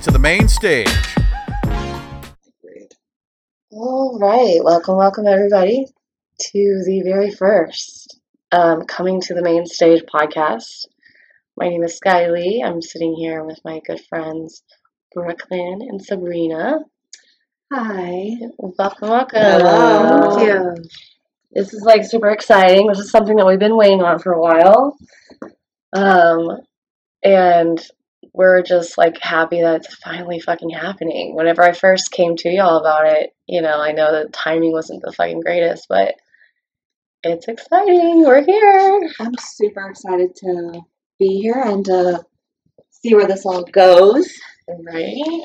coming to the main stage. All right, welcome, welcome everybody to the very first um, coming to the main stage podcast. My name is Sky Lee. I'm sitting here with my good friends Brooklyn and Sabrina. Hi. Welcome, welcome. Hello. Thank you. This is like super exciting. This is something that we've been waiting on for a while. Um, and we're just like happy that it's finally fucking happening. Whenever I first came to y'all about it, you know, I know the timing wasn't the fucking greatest, but it's exciting. We're here. I'm super excited to be here and to see where this all goes. Right?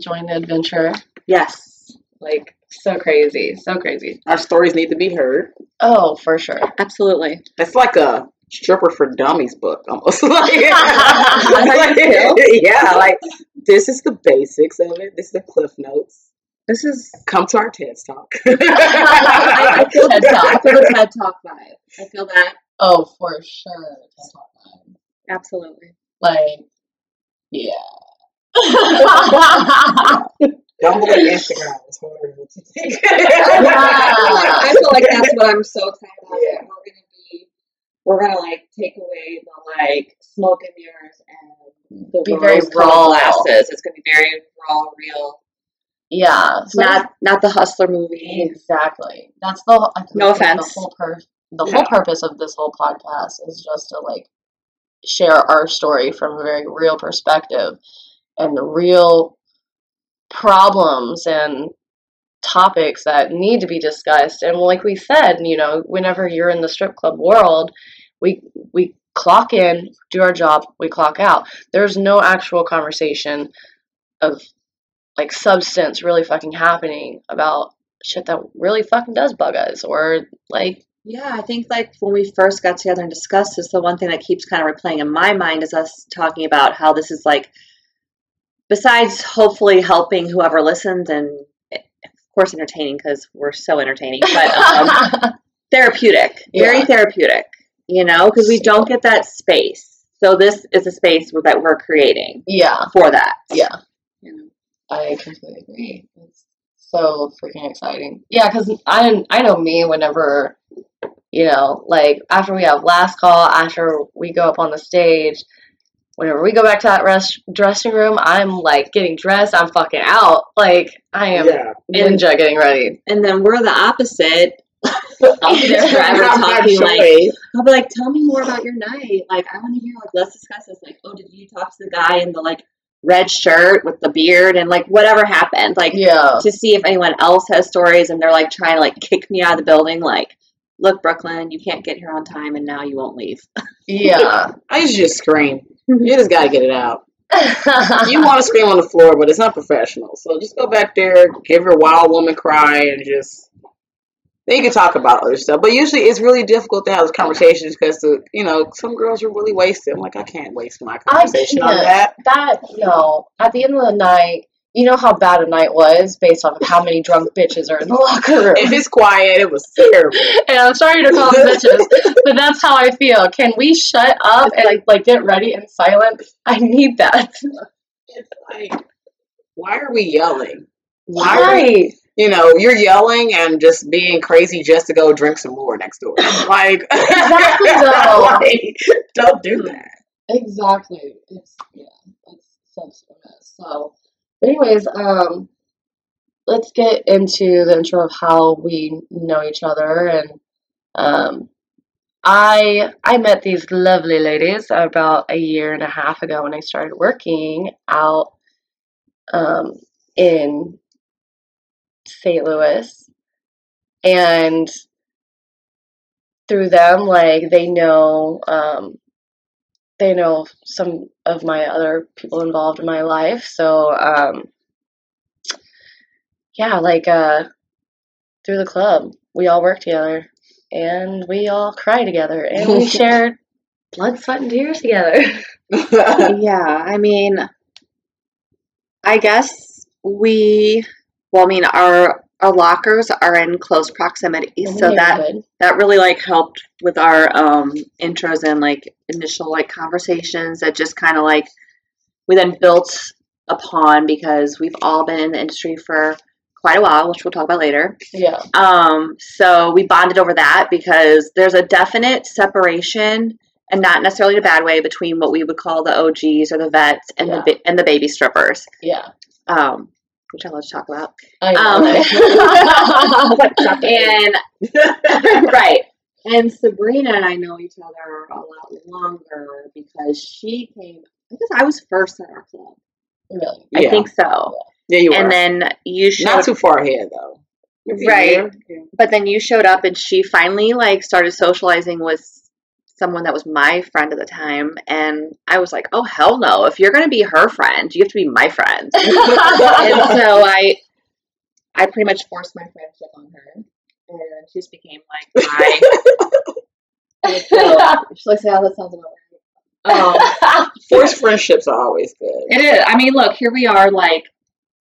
Join the adventure. Yes, Like so crazy. So crazy. Our stories need to be heard. Oh, for sure. absolutely. It's like a stripper for dummies book almost. like, how you feel? yeah, like this is the basics of it. This is the cliff notes. This is. Come to our TED talk. I, I feel TED the Talk. I feel the TED Talk vibe. I feel that Oh, for sure. absolutely. Like, yeah. Don't believe Instagram. It's harder than what you think. I feel like that's what I'm so excited about. Yeah. We're gonna be. We're gonna like take away the like smoke and mirrors and the Be very rose-colored raw. glasses. It's gonna be very raw, real. yeah. So Not not the hustler movie. Exactly. That's the No offense. The whole pur- the whole purpose of this whole podcast is just to like share our story from a very real perspective and the real problems and topics that need to be discussed. And like we said, you know, whenever you're in the strip club world, we we clock in, do our job, we clock out. There's no actual conversation of like substance really fucking happening about shit that really fucking does bug us or like Yeah, I think like when we first got together and discussed this, the one thing that keeps kind of replaying in my mind is us talking about how this is like, besides hopefully helping whoever listens and course entertaining because we're so entertaining, but um, therapeutic, very Yeah. therapeutic, you know, because we don't get that space. So this is a space that we're creating yeah for that. yeah know? i completely agree it's so freaking exciting yeah because i i know me whenever you know like after we have last call after we go up on the stage whenever we go back to that rest, dressing room i'm like getting dressed i'm fucking out like i am yeah. ninja getting ready And then we're the opposite. I'll be the driver talking like, I'll be like, tell me more about your night. Like, I want to hear, like, let's discuss this. Like, oh, did you talk to the guy in the, like, red shirt with the beard and, like, whatever happened? Like, yeah to see if anyone else has stories and they're, like, trying to, like, kick me out of the building. Like, look, Brooklyn, you can't get here on time and now you won't leave. yeah I just scream. You just gotta get it out. You want to scream on the floor, but it's not professional. So just go back there, give your wild woman cry, and just. Then you can talk about other stuff. But usually it's really difficult to have those conversations because, the, you know, some girls are really wasted. I'm like, I can't waste my conversation on that. that no at the end of the night you know how bad a night was based off of how many drunk bitches are in the locker room If it's quiet, it was terrible. and i'm sorry to call them bitches but that's how i feel can we shut up and like, like get ready in silence i need that It's like, why are we yelling? Why? Why you know, you're yelling and just being crazy just to go drink some more next door. Like, Exactly, though. like, don't do that. exactly it's yeah it's such a mess so anyways um let's get into the intro of how we know each other and um I I met these lovely ladies about a year and a half ago when I started working out um, in St. Louis, and through them, like they know um, they know some of my other people involved in my life. So um, yeah, like uh, through the club, we all work together and we all cry together and we share blood, sweat, and tears together. yeah, I mean, I guess we, well, I mean, our our lockers are in close proximity, In so that neighborhood. that really like helped with our um intros and like initial like conversations that just kind of like we then built upon because we've all been in the industry for quite a while, which we'll talk about later. Yeah. Um, so we bonded over that because there's a definite separation, and not necessarily in a bad way, between what we would call the OGs or the vets and Yeah. the and the baby strippers, Yeah. um, which I love to talk about. I Um, know. and right. And Sabrina and I know each other a lot longer because she came. I guess I was first at our club. really. I Yeah. think so. Yeah, you were. And then you showed Not too far ahead though. Right. Yeah. but then you showed up and she finally like started socializing with someone that was my friend at the time and i was like oh hell no. If you're going to be her friend you have to be my friend. And so i i pretty much forced my friendship on her and she just became like my she's like how that sounds about right. Um, Forced friendships are always good. it is. I mean look here we are like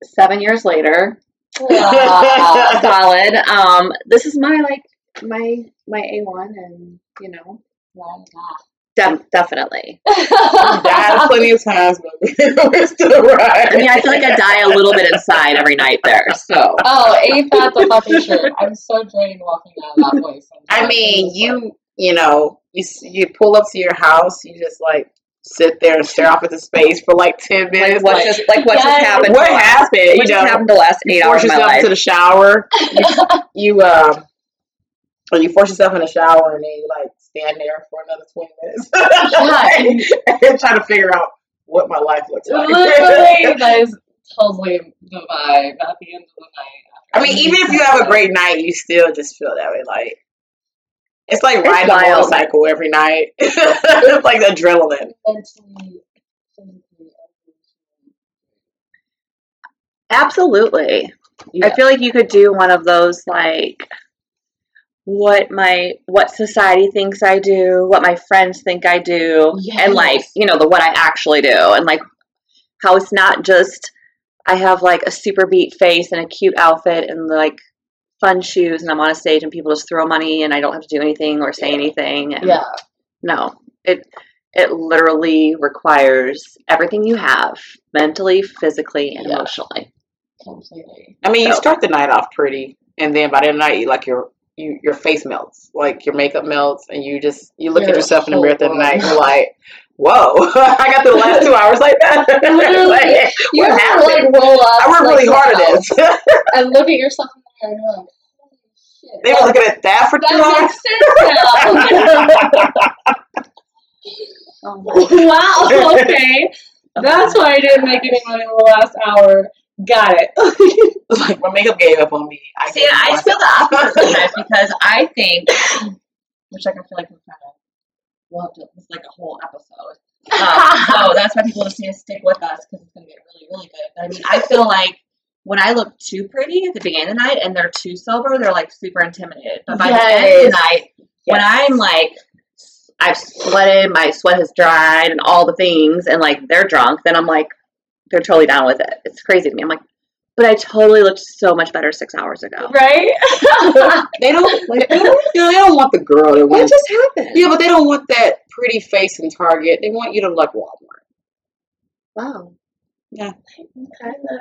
seven years later. Wow. solid. Um this is my like my my a1 and you know Def- definitely. Died plenty of times, but we're still right. I mean, I feel like I die a little bit inside every night there. So Oh, ain't that the fucking truth? I'm so drained walking out of that place. I mean, you you know, you you pull up to your house, you just like sit there and stare off into space for like ten like minutes. what like, just like what Yes. just happened? what happened? What You just know, happened the last eight hours force of my life? to the shower. You, you uh, or you force yourself in the shower and then you like stand there for another twenty minutes and try to figure out what my life looks like. Literally, that is totally the vibe at the end of the night. I mean, even if you have a great night, you still just feel that way. Like it's like It's riding a wild. motorcycle every night. it's like adrenaline. Absolutely. yeah. I feel like you could do one of those like what my what society thinks I do, what my friends think I do, and like, you know, the what I actually do and like how it's not just I have like a super beat face and a cute outfit and like fun shoes and I'm on a stage and people just throw money and I don't have to do anything or say Yeah. anything. And yeah. No. It it literally requires everything you have mentally, physically, and Yeah. emotionally. Completely. I mean, you start the night off pretty, and then by the end of the night, you like your you your face melts, like your makeup melts, and you just you look at yourself in the mirror at the night, you're like, "Whoa, I got through the last two hours like that." Like, You ever, happened? like roll up I worked like, really hard at this. and look at yourself in the mirror and you're like, holy shit. they were looking at that for two hours. makes sense now. Oh wow, okay. That's why I didn't make any money in the last hour. Got it. like my makeup gave up on me. I See, gave I on feel the opposite sometimes because I think, which like I feel like we kind of we'll have to, it's like a whole episode. Um, so that's why people just need to stick with us because it's going to get really, really good. But I mean, I feel like when I look too pretty at the beginning of the night and they're too sober, they're like super intimidated. But by the end of the night, when Yes. I'm like, I've sweated, my sweat has dried, and all the things, and like they're drunk, then I'm like, they're totally down with it. It's crazy to me. I'm like, but I totally looked so much better six hours ago. right? They don't, like, they don't, you know, they don't want the girl. They What want, just happened? yeah, but they don't want that pretty face in Target. They want you to look Walmart. Wow. Yeah.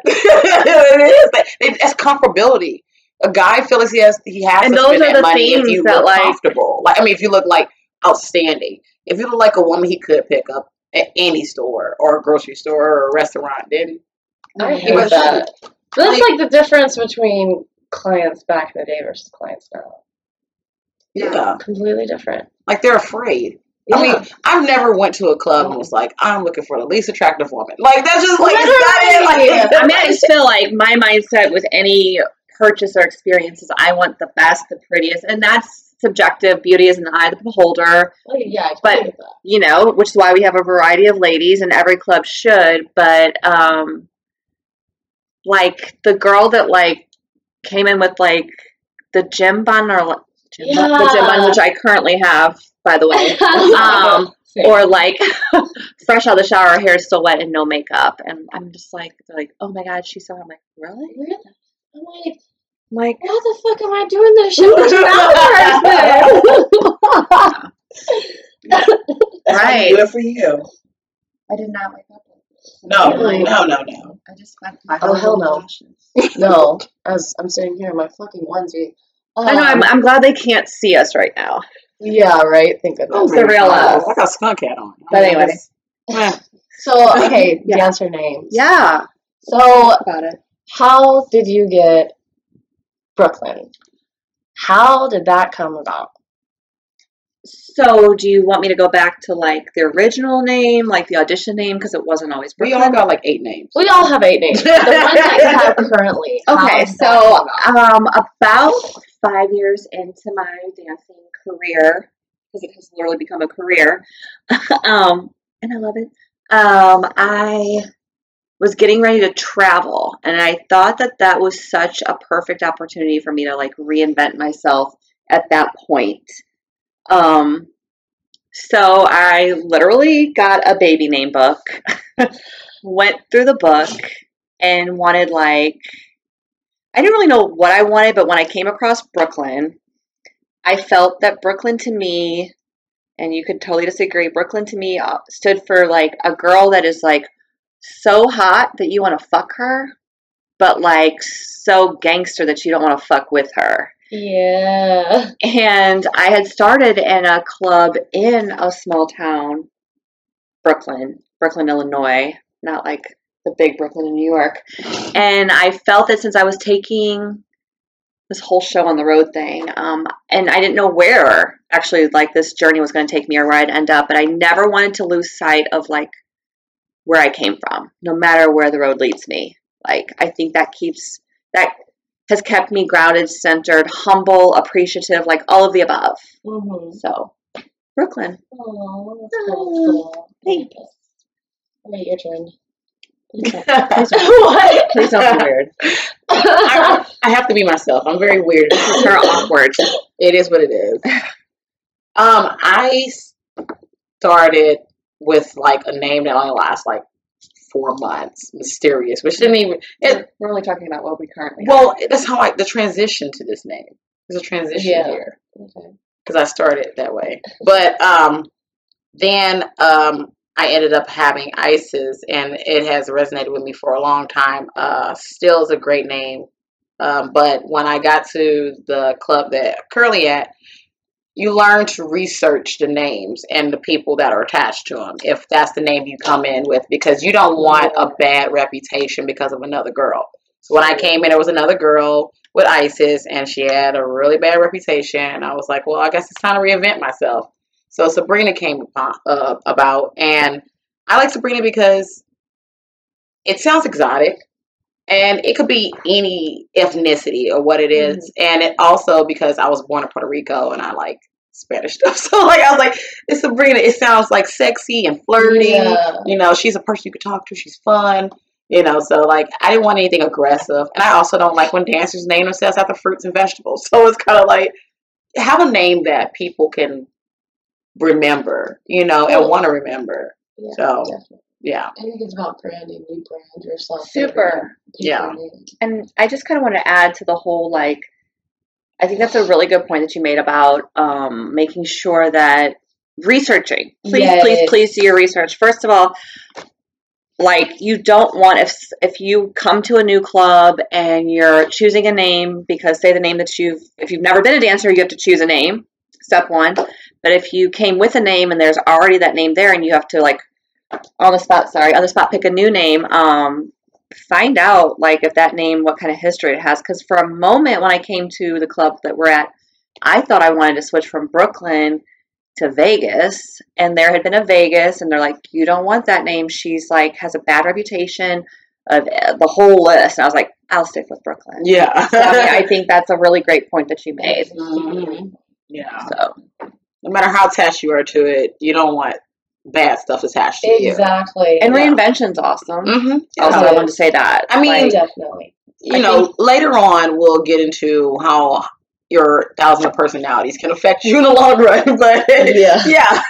It is. But it- It's comfortability. A guy feels he has he has And to those spend are that the money if things you that, look like- comfortable. Like I mean, if you look like outstanding. If you look like a woman he could pick up at any store or a grocery store or a restaurant, then I you hate must that. That's like the difference between clients back in the day versus clients now. yeah, Completely different. like they're afraid. I mean, I've never went to a club and was like, I'm looking for the least attractive woman. Like that's just like, it's not it. Like I mean, I just feel like my mindset with any purchase or experience is I want the best, the prettiest, and that's subjective. Beauty is in the eye of the beholder, Well, yeah, But- totally get that. you know, which is why we have a variety of ladies, and every club should. But um, like the girl that like came in with like the gym bun or like, gym bun, the gym bun, which I currently have, by the way. um, or like fresh out of the shower, her hair is still wet and no makeup, and I'm just like, they're like, oh my god, she's so. I'm like, really? Really? I'm like, like, how the fuck am I doing this shit with that person? That's you Right. do it for you. I did not wake up. No, Really? no, no, no. I just went my Oh, hell no. No, as I'm sitting here in my fucking onesie. I know. I'm, Um, I'm glad they can't see us right now. yeah, right. Thank goodness. the real us. I got a skunk hat on. But anyway. So okay, Yeah. dancer names. Yeah. So About it. how did you get Brooklyn? How did that come about? So, do you want me to go back to like the original name, like the audition name, because it wasn't always Brooklyn. we Brooklyn? all got like eight names. We all have eight names. The one that you have currently. Okay, did so about? um, about five years into my dancing career, because it has literally become a career, um, and I love it. Um, I was getting ready to travel, and I thought that that was such a perfect opportunity for me to like reinvent myself at that point. Um, so I literally got a baby name book, went through the book, and wanted like I didn't really know what I wanted, but when I came across Brooklyn, I felt that Brooklyn to me, and you could totally disagree, Brooklyn to me uh, stood for like a girl that is like so hot that you want to fuck her, but like so gangster that you don't want to fuck with her. Yeah. And I had started in a club in a small town, Brooklyn, Brooklyn, Illinois, not like the big Brooklyn in New York. And I felt that since I was taking this whole show on the road thing, um, and I didn't know where actually like this journey was going to take me or where I'd end up, but I never wanted to lose sight of like where I came from, no matter where the road leads me. Like I think that keeps that has kept me grounded, centered, humble, appreciative, like all of the above. Mm-hmm. So, Brooklyn. Oh, cool. Thank you. Wait, your turn. what? Please don't be weird. I, I have to be myself. I'm very weird. This is her awkward. It is what it is. Um, I started with like a name that only lasts like four months, mysterious, which didn't even. It, We're only talking about what we currently well, that's how I the transition to this name. There's a transition Yeah. here Okay. because I started that way. But um, then um, I ended up having Isis, and it has resonated with me for a long time. Uh, still is a great name. Um, but when I got to the club that I'm currently at, you learn to research the names and the people that are attached to them, if that's the name you come in with, because you don't want a bad reputation because of another girl. So when I came in, there was another girl with ISIS, and she had a really bad reputation. And I was like, well, I guess it's time to reinvent myself. So Sabrina came upon, uh, about, and I like Sabrina because it sounds exotic, and it could be any ethnicity or what it mm-hmm. is. and it also because I was born in Puerto Rico and I like Spanish stuff. So like I was like, it's Sabrina. It sounds like sexy and flirty. Yeah. You know, she's a person you could talk to. She's fun. You know, so like I didn't want anything aggressive, and I also don't like when dancers name themselves after fruits and vegetables. So it's kind of like have a name that people can remember, you know, and want to remember. Yeah, So definitely. Yeah, I think it's about branding. You brand yourself. Super. Yeah. And I just kind of want to add to the whole like, I think that's a really good point that you made about um, making sure that researching. Please, please, please do your research. First of all, like you don't want if if you come to a new club and you're choosing a name because say the name that you've if you've never been a dancer you have to choose a name step one but if you came with a name and there's already that name there and you have to like on the spot sorry on the spot pick a new name um find out like if that name what kind of history it has. Because for a moment when i came to the club that we're at i thought i wanted to switch from brooklyn to vegas and there had been a vegas and they're like you don't want that name. She's like has a bad reputation of uh, the whole list. And i was like i'll stick with brooklyn. Yeah, so, I, mean, I think that's a really great point that you made. Mhm. yeah. so. No matter how attached you are to it, you don't want bad stuff attached to you. Exactly. and Yeah. reinvention's awesome Mm-hmm. also i wanted to say that I mean, Like, definitely. you I know, later on we'll get into how your thousand of personalities can affect you in the long run, but Yeah. yeah,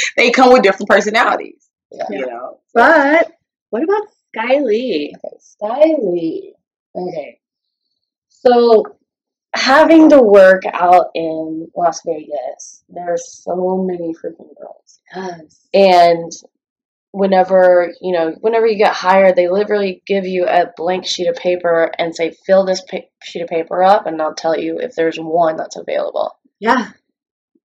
they come with different personalities. Yeah. You know, but what about sky lee Okay, Skylee. Okay. So having to work out in Las Vegas, there's so many freaking girls. And whenever you know whenever you get hired they literally give you a blank sheet of paper and say fill this pa- sheet of paper up and i'll tell you if there's one that's available Yeah.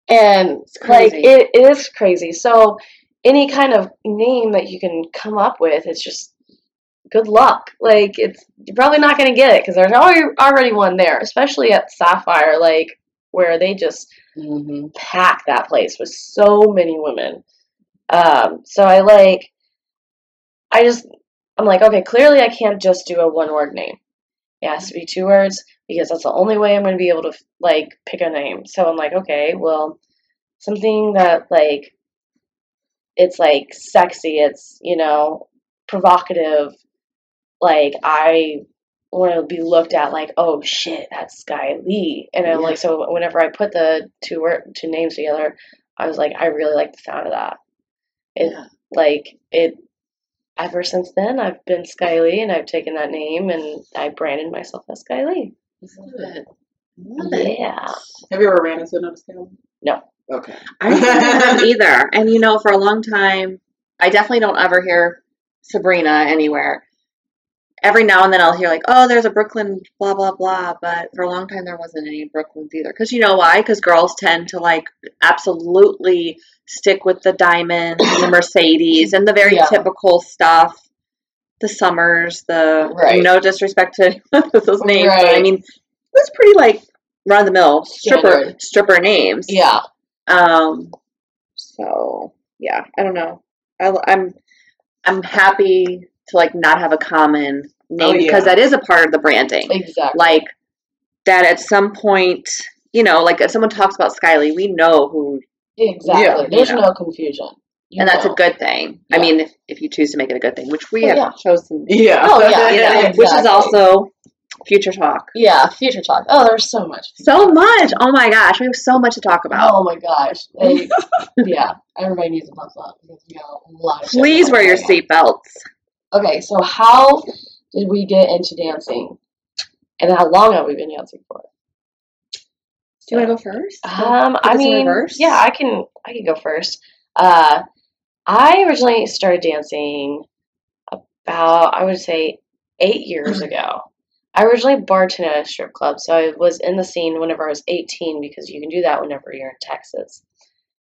and It's like crazy. it is crazy so any kind of name that you can come up with it's just good luck like it's you're probably not going to get it because there's already already one there especially at sapphire like where they just hmm pack that place with so many women. Um, so I like, I just, I'm like, okay, clearly I can't just do a one word name. It has to be two words because that's the only way I'm going to be able to like pick a name. So I'm like, okay, well, something that like, it's like sexy, it's, you know, provocative. Like, I want to be looked at like, oh shit, that's Sky Lee. And I'm Yeah. like, so whenever I put the two word, two names together, I was like, I really like the sound of that. It Yeah. like it. Ever since then, I've been Sky Lee, and I've taken that name, and I branded myself as Sky Lee. Love it. Love it. Yeah. Have you ever ran into another scale? No. Okay. I don't think I have either. And you know, for a long time, I definitely don't ever hear Sabrina anywhere. Every now and then I'll hear like, oh, there's a Brooklyn, blah blah blah. But for a long time there wasn't any Brooklyns either. Because you know why? Because girls tend to like absolutely stick with the diamonds and the Mercedes, and the very Yeah. typical stuff. The Summers, the Right. no disrespect to those names, but I Right. mean, it's pretty like run of the mill stripper Standard. stripper names. Yeah. Um, so yeah, I don't know. I, I'm I'm happy to like not have a common oh, name Oh, because that is a part of the branding. Exactly. Like that at some point, you know, like if someone talks about Skylee, we know who, exactly. Yeah, There's you know. no confusion. You and that's a good thing. I mean, if, if you choose to make it a good thing, which we Oh, have yeah. chosen, Yeah. Oh, yeah, you know, yeah, which is also future talk. Yeah. Future talk. Oh, there's so much. So much. Oh my gosh, we have so much to talk about. Oh my gosh. Like, yeah. Everybody needs to buckle up because we got a lot of Please wear your right now. seatbelts. Okay, so how did we get into dancing? And how long have we been dancing for? Do you want to go first? Um, I mean, yeah, I can. I can go first. Uh, I originally started dancing about, I would say, eight years ago. I originally bartended at a strip club, so I was in the scene whenever I was 18 because you can do that whenever you're in Texas.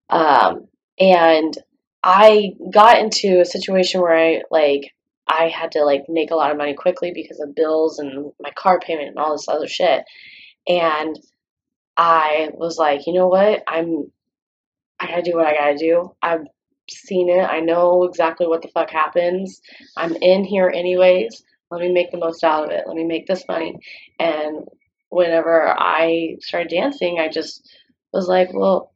Um, and I got into a situation where I like I had to like make a lot of money quickly because of bills and my car payment and all this other shit. And I was like, you know what? I'm I gotta do what I gotta do. I've seen it. I know exactly what the fuck happens. I'm in here anyways. Let me make the most out of it. Let me make this money. And whenever I started dancing, I just was like, well,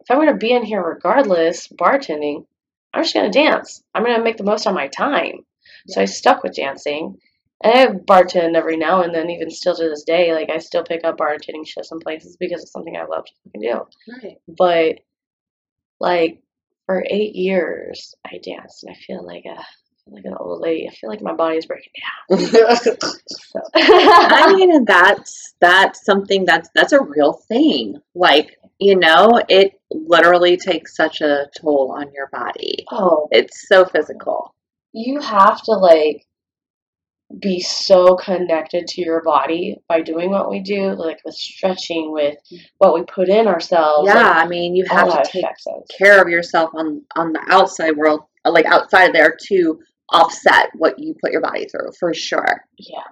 if I'm gonna be in here regardless, bartending, I'm just gonna dance. I'm gonna make the most of my time. So I stuck with dancing. And I bartend every now and then, even still to this day. Like I still pick up bartending shifts in places because it's something I love to fucking do. Right. But like for eight years, I danced, and I feel like a like an old lady. I feel like my body's breaking down. So. I mean, that's that's something that's that's a real thing. Like, you know, it literally takes such a toll on your body. oh, It's so physical. You have to like be so connected to your body by doing what we do, like with stretching, with what we put in ourselves. Yeah, like, I mean, you have to take care of yourself on on the outside world, uh, like outside of there to offset what you put your body through for sure. Yeah,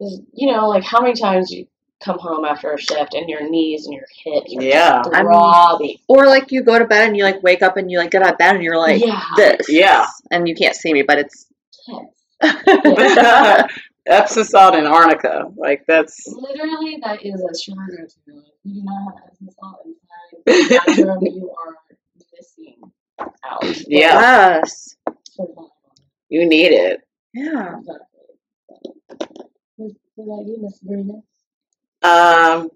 You know, like how many times you come home after a shift and your knees and your hips are Yeah. just I mean. Or like you go to bed and you like wake up and you like get out of bed and you're like Yeah. this. Yeah. And you can't see me, but it's Epsom salt and arnica. Like that's Literally, that is a sugar to it. You do not have Epsom salt inside the you are missing out. yeah. yes. You need it. Yeah. What what about you, Miss Sabrina? Um,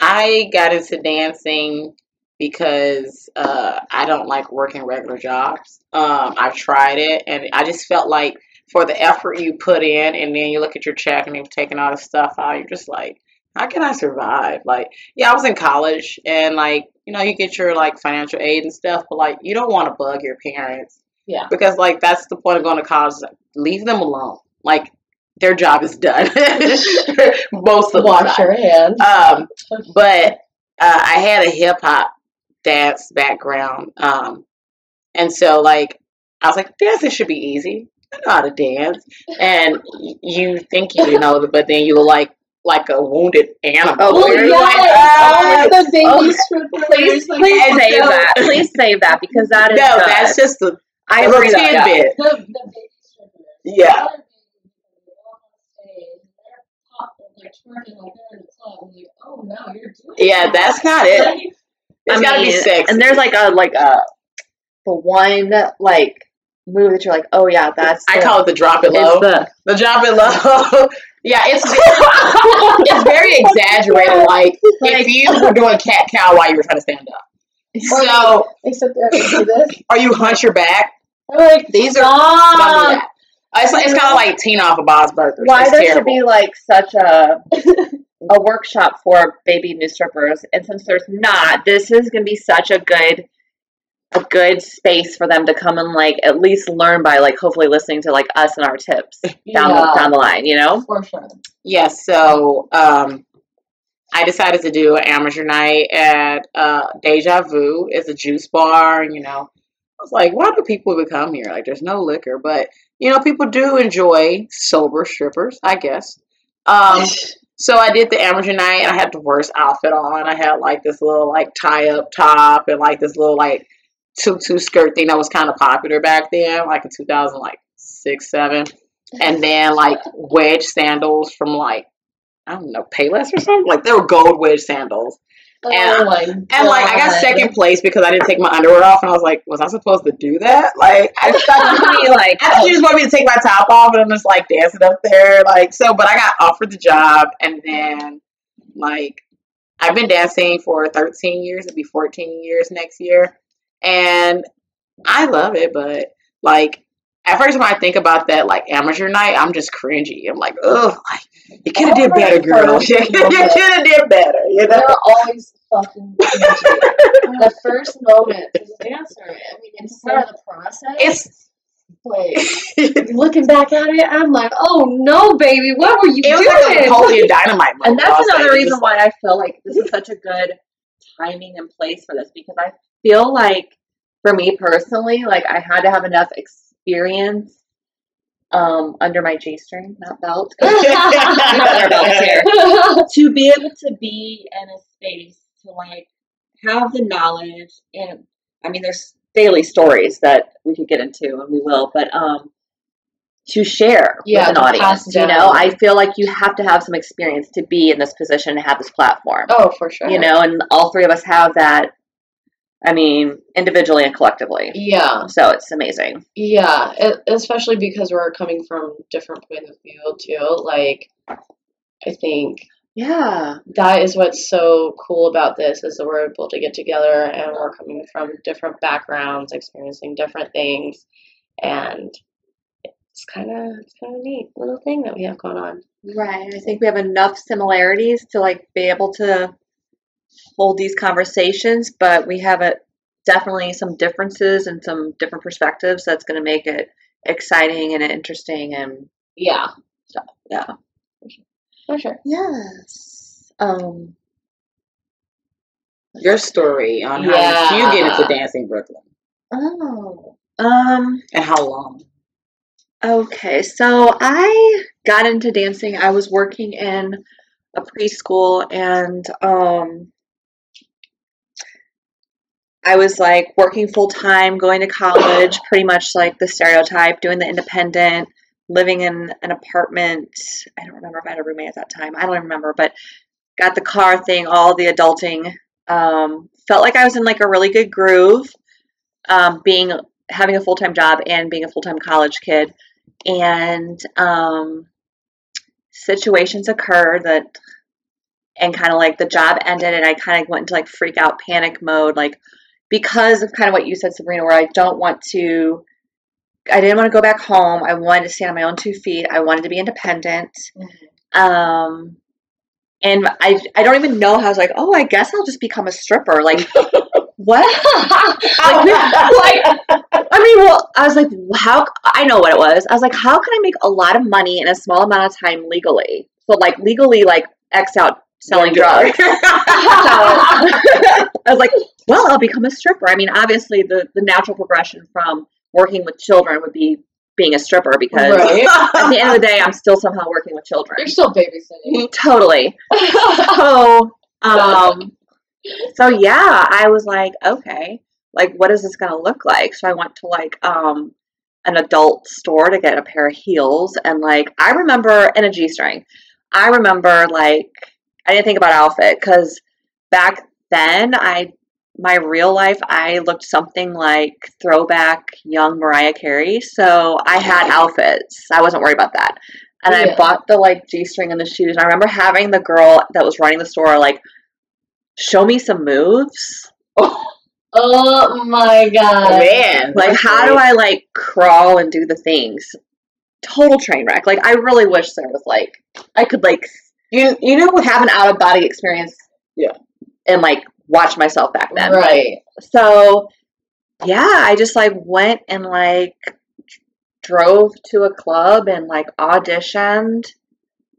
I got into dancing because uh, I don't like working regular jobs. Um, I've tried it, and I just felt like for the effort you put in, and then you look at your check and you've taken all the stuff out, you're just like, how can I survive? Like, yeah, I was in college, and like, you know, you get your like financial aid and stuff, but like, you don't want to bug your parents. Yeah. Because like that's the point of going to college. like, Leave them alone. Like their job is done. Most of the Wash time. your hands. Um, but uh, I had a hip hop dance background, um, and so like I was like, dancing should be easy. I know how to dance, and you think you know, but then you like like a wounded animal. Oh, yes. like, "Ah." the baby Oh, strippers. Please, like, please oh, save no. that. Please save that because that is no, good. that's just a, I a agree little though, yeah. tidbit. The, the baby strippers. Yeah. The other babies, they walk on stage, and they're pop, like twerking like they're in the club. I'm like, oh no, you're doing Yeah, that. that's not it. Like, It's I gotta be mean, sexy. And there's like a like a the one like move that you're like, oh yeah, that's I the- call it the drop it low. the The drop it low. yeah, it's it's very exaggerated. Like if you were doing cat cow while you were trying to stand up. So, they uh, sit there do this. or you hunch your back. I'm like, These are Stop! Don't do that. It's, it's kind of like Tina off of Bob's Burgers. Why it's there terrible. should be like such a a workshop for baby new strippers, and since there's not, this is gonna be such a good a good space for them to come and like at least learn by like hopefully listening to like us and our tips down yeah, the down the line, you know? for sure. Yes. so um, I decided to do an amateur night at uh, Deja Vu. It's a juice bar, you know, I was like, why do people even come here? Like, there's no liquor, but you know, people do enjoy sober strippers, I guess. Um, so I did the amateur night, and I had the worst outfit on. I had like this little like tie up top, and like this little like tutu skirt thing that was kind of popular back then, like in 2000, like six, seven, and then like wedge sandals from like I don't know Payless or something. Like they were gold wedge sandals, And- oh my and like I got second place because I didn't take my underwear off, and I was like, was I supposed to do that? Like I just thought be like, I thought you just wanted me to take my top off and I'm just like dancing up there, like so. But I got offered the job, and then like I've been dancing for 13 years. It'll be 14 years next year, and I love it. But like at first, when I think about that like amateur night, I'm just cringy. I'm like, ugh, like you could have did better, girl. you could have did better, you know. They're always fucking the first moment as a dancer. I mean, it's part of the process. It's like looking back at it, I'm like, oh no, baby, what were you it was doing? like a Napoleon Dynamite and that's another reason was why I feel like this is such a good timing and place for this because I feel like for me personally, like I had to have enough experience um under my G string, not belt, Our belts here. to be able to be in a space to like have the knowledge and I mean there's daily stories that we could get into and we will, but um to share Yeah, with an audience. You know. I feel like you have to have some experience to be in this position and have this platform. oh, for sure. You know, and all three of us have that I mean, individually and collectively. Yeah, So it's amazing. yeah. e- especially because we're coming from different points of view too. Like, I think Yeah. that is what's so cool about this is that we're able to get together and we're coming from different backgrounds, experiencing different things, and it's kind of it's kind of neat little thing that we have going on. Right. I think we have enough similarities to like be able to hold these conversations, but we have a, definitely some differences and some different perspectives that's going to make it exciting and interesting and Yeah, yeah. for sure. Yes. Um your story on how Yeah. you get into dancing Brooklyn oh. Um and how long. Okay, so I got into dancing. I was working in a preschool and um I was like working full time, going to college, pretty much like the stereotype, doing the independent, living in an apartment. I don't remember if I had a roommate at that time. I don't remember, but got the car thing, all the adulting. Um, felt like I was in like a really good groove, um, being having a full time job and being a full time college kid and um, situations occurred that and kind of like the job ended and i kind of went into like freak out panic mode like because of kind of what you said sabrina where i don't want to i didn't want to go back home i wanted to stand on my own two feet i wanted to be independent um and i i don't even know how i was like oh i guess i'll just become a stripper like what like, like I mean, well, I was like, how? I know what it was. I was like, how can I make a lot of money in a small amount of time legally? So, like, legally, like, X out selling drugs. So I was like, well, I'll become a stripper. I mean, obviously, the, the natural progression from working with children would be being a stripper because Right. at the end of the day, I'm still somehow working with children. You're still babysitting. Totally. So, um, so yeah, I was like, okay, like, what is this gonna look like? So I went to like, um, an adult store to get a pair of heels, and like, I remember and a g string. I remember like, I didn't think about outfit because back then, I my real life, I looked something like throwback young Mariah Carey. So I had outfits. I wasn't worried about that. And I bought the like G string and the shoes. And I remember having the girl that was running the store like show me some moves. Oh my god. Man. Like that's how do. I like crawl and do the things? Total train wreck. Like I really wish there was like I could like You you know have an out of body experience. Yeah. And like watch myself back then. Right. So yeah, I just like went and like drove to a club and like auditioned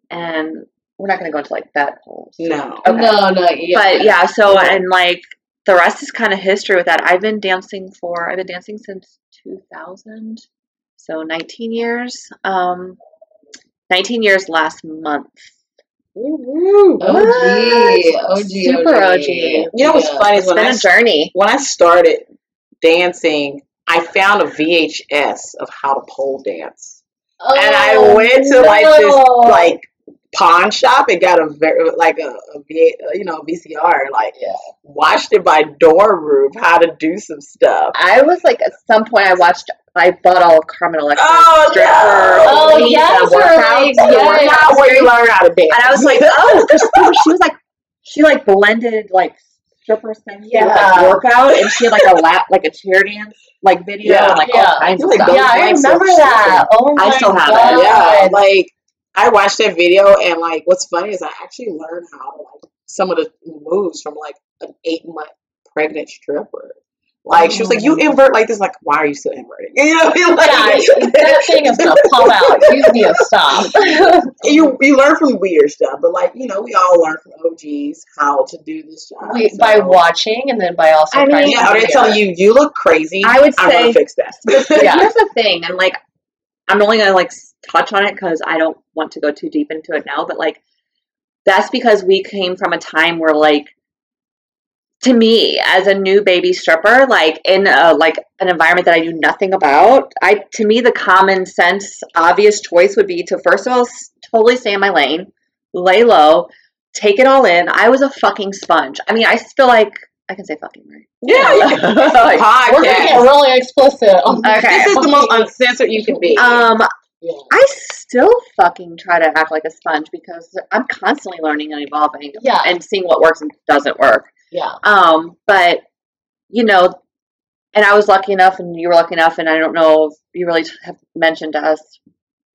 and we're not gonna go into like that whole No. Okay. No, no, yeah. but yeah so and like the rest is kind of history with that i've been dancing for i've been dancing since 2000 so 19 years um 19 years last month Woo-woo. OG, OG, Super OG. You know what's Yeah. funny is it's when been I a journey when I started dancing, I found a VHS of how to pole dance, and I Oh, went to like no. this like pawn shop and got a very like a, a V, uh, you know VCR, like Yeah. watched it by dorm room how to do some stuff. i was like at some point i watched i bought all of carmen electra's Oh, stripper no. Oh, movies yes, and workouts. like, yes. workouts. Now where you learn how to dance, And I was like, oh, she, she was like, she like blended like stripper thing with Yeah. like workout, and she had like a lap, like a chair dance like video, Yeah. and like Yeah. all kinds of Like stuff. Yeah, I lights are remember that. Oh my I still have it. god. yeah, like I watched that video and like what's funny is I actually learned how to like some of the moves from like an eight month pregnant stripper. Like she was like, "You invert like this." Like, why are you still inverting? You know, like, Yeah, that thing is gonna pop out. You need to stop. you you learn from weird stuff, but like you know, we all learn from OGs how to do this job. We, so- by watching and then by also I mean, practicing yeah, are they video. telling you you look crazy? I would I'm say- fix that. Yeah. Here's the thing, and like, I'm only gonna like touch on it because I don't want to go too deep into it now, but like, that's because we came from a time where like. To me, as a new baby stripper, like in a like an environment that I knew nothing about, I to me the common sense, obvious choice would be to first of all s- totally stay in my lane, lay low, take it all in. I was a fucking sponge. I mean, I feel like I can say fucking right. Yeah, Like, We're gonna get really explicit. Okay. This is the most uncensored you can be. um, Yeah. I still fucking try to act like a sponge because I'm constantly learning and evolving Yeah. and seeing what works and doesn't work. Yeah. Um, but you know, and I was lucky enough, and you were lucky enough, and I don't know if you really have mentioned to us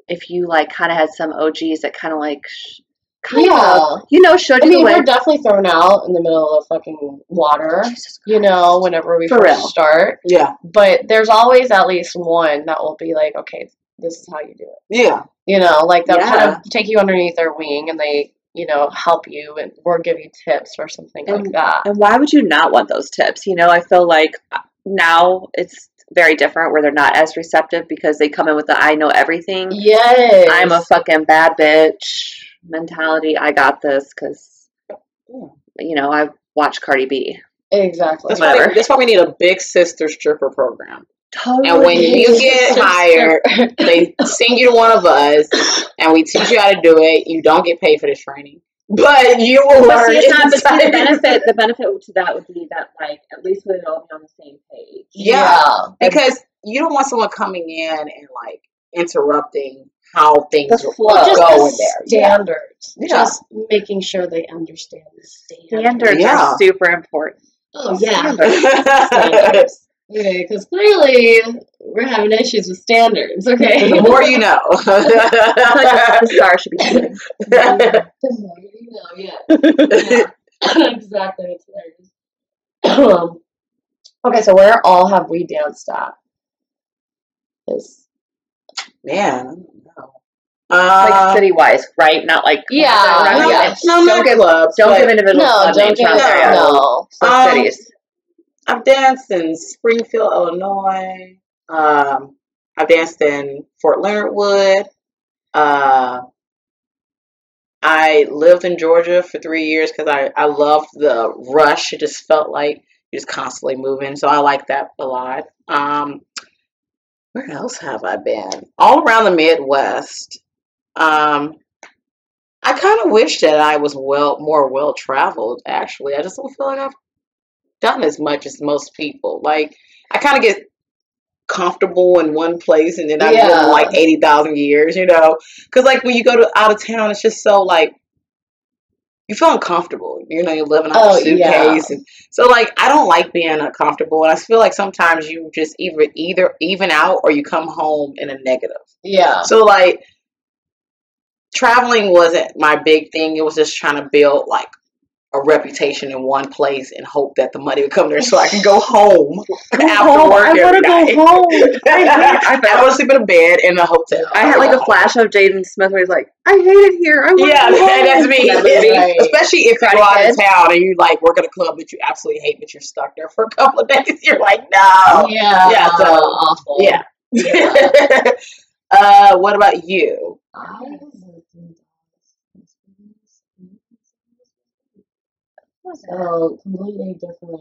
if you like kind of had some OGs that kind of like, sh- kind Yeah. of, you know, showed I you mean, we're definitely thrown out in the middle of fucking water, you know, whenever we For first real. start. yeah, But there's always at least one that will be like, okay, this is how you do it. yeah, You know, like they'll kind of take you underneath their wing and they, you know, help you and or give you tips or something like that. And why would you not want those tips? You know, I feel like uh, now it's very different where they're not as receptive because they come in with the I know everything. Yes. I'm a fucking bad bitch mentality. I got this because, you know, I watch Cardi B. exactly. that's why, Whatever. that's why we need a big sister stripper program. Totally. And when you get Sister. hired, they send you to one of us, and we teach you how to do it. You don't get paid for this training, but you will But learn. see, not, but the benefit, the benefit to that would be that, like, at least we'd all be on the same page. Yeah. because you don't want someone coming in and like interrupting how things The are flow. Well, just going the there. Standards. Yeah. Just making sure they understand the standards. Standards Yeah. are super important. Oh yeah. Standards. standards. Okay, because clearly we're having issues with standards. Okay. the more you know. The star should be the more you know, yeah. yeah. exactly. It's hilarious. Okay, so where all have we danced at? Is Man, I don't know. like Uh, city wise, right? Not like Yeah, around no, you. yeah. no, don't not give clubs. don't but give individual no, club don't names give out there. it. yeah. No. So Um, cities. I've danced in Springfield, Illinois. Um, I've danced in Fort Leonard Wood. Uh, I lived in Georgia for three years because I, I loved the rush. It just felt like you're just constantly moving. So I like that a lot. Um, where else have I been? All around the Midwest. Um, I kind of wish that I was well more well traveled. Actually, I just don't feel like I've done as much as most people. Like I kind of get comfortable in one place and then I Yeah. live like eighty thousand years, you know? Because like when you go to out of town, it's just so like you feel uncomfortable. You know, you're living Oh, out your yeah. suitcase, and so like I don't like being uncomfortable. And I feel like sometimes you just either either even out or you come home in a negative. Yeah. So like traveling wasn't my big thing. It was just trying to build like a reputation in one place and hope that the money would come there so I can go home after home. work I wanna go night. home. I, I- want to sleep in a bed in a hotel. I had like a flash of Jaden Smith where he's like, I hate it here. I want Yeah, to go that- that's me. That was me. Right. Especially if you Karate go out of town and you like work at a club that you absolutely hate, but you're stuck there for a couple of days. You're like, no. yeah. Yeah, so- awful. Yeah. uh, what about you? I lived in Dallas. So completely different,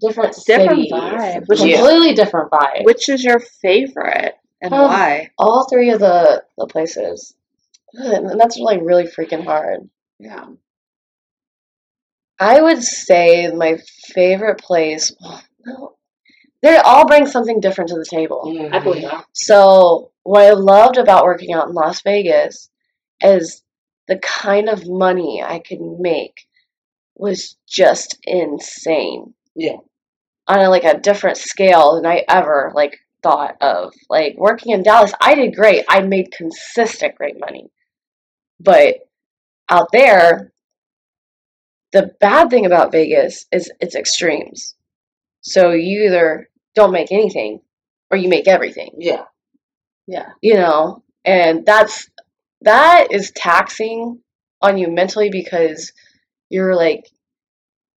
different Different cities. vibe. Which Yeah. completely different vibe. Which is your favorite and Um, why? all three of the the places, and that's like really freaking hard. Yeah. I would say my favorite place. Well, they all bring something different to the table. I believe that. So, what I loved about working out in Las Vegas is the kind of money I could make was just insane Yeah. on a, like a different scale than I ever like thought of. Like working in Dallas, I did great. I made consistent great money. But out there, the bad thing about Vegas is it's extremes. So you either don't make anything or you make everything Yeah. Yeah. you know and that's that is taxing on you mentally because you're like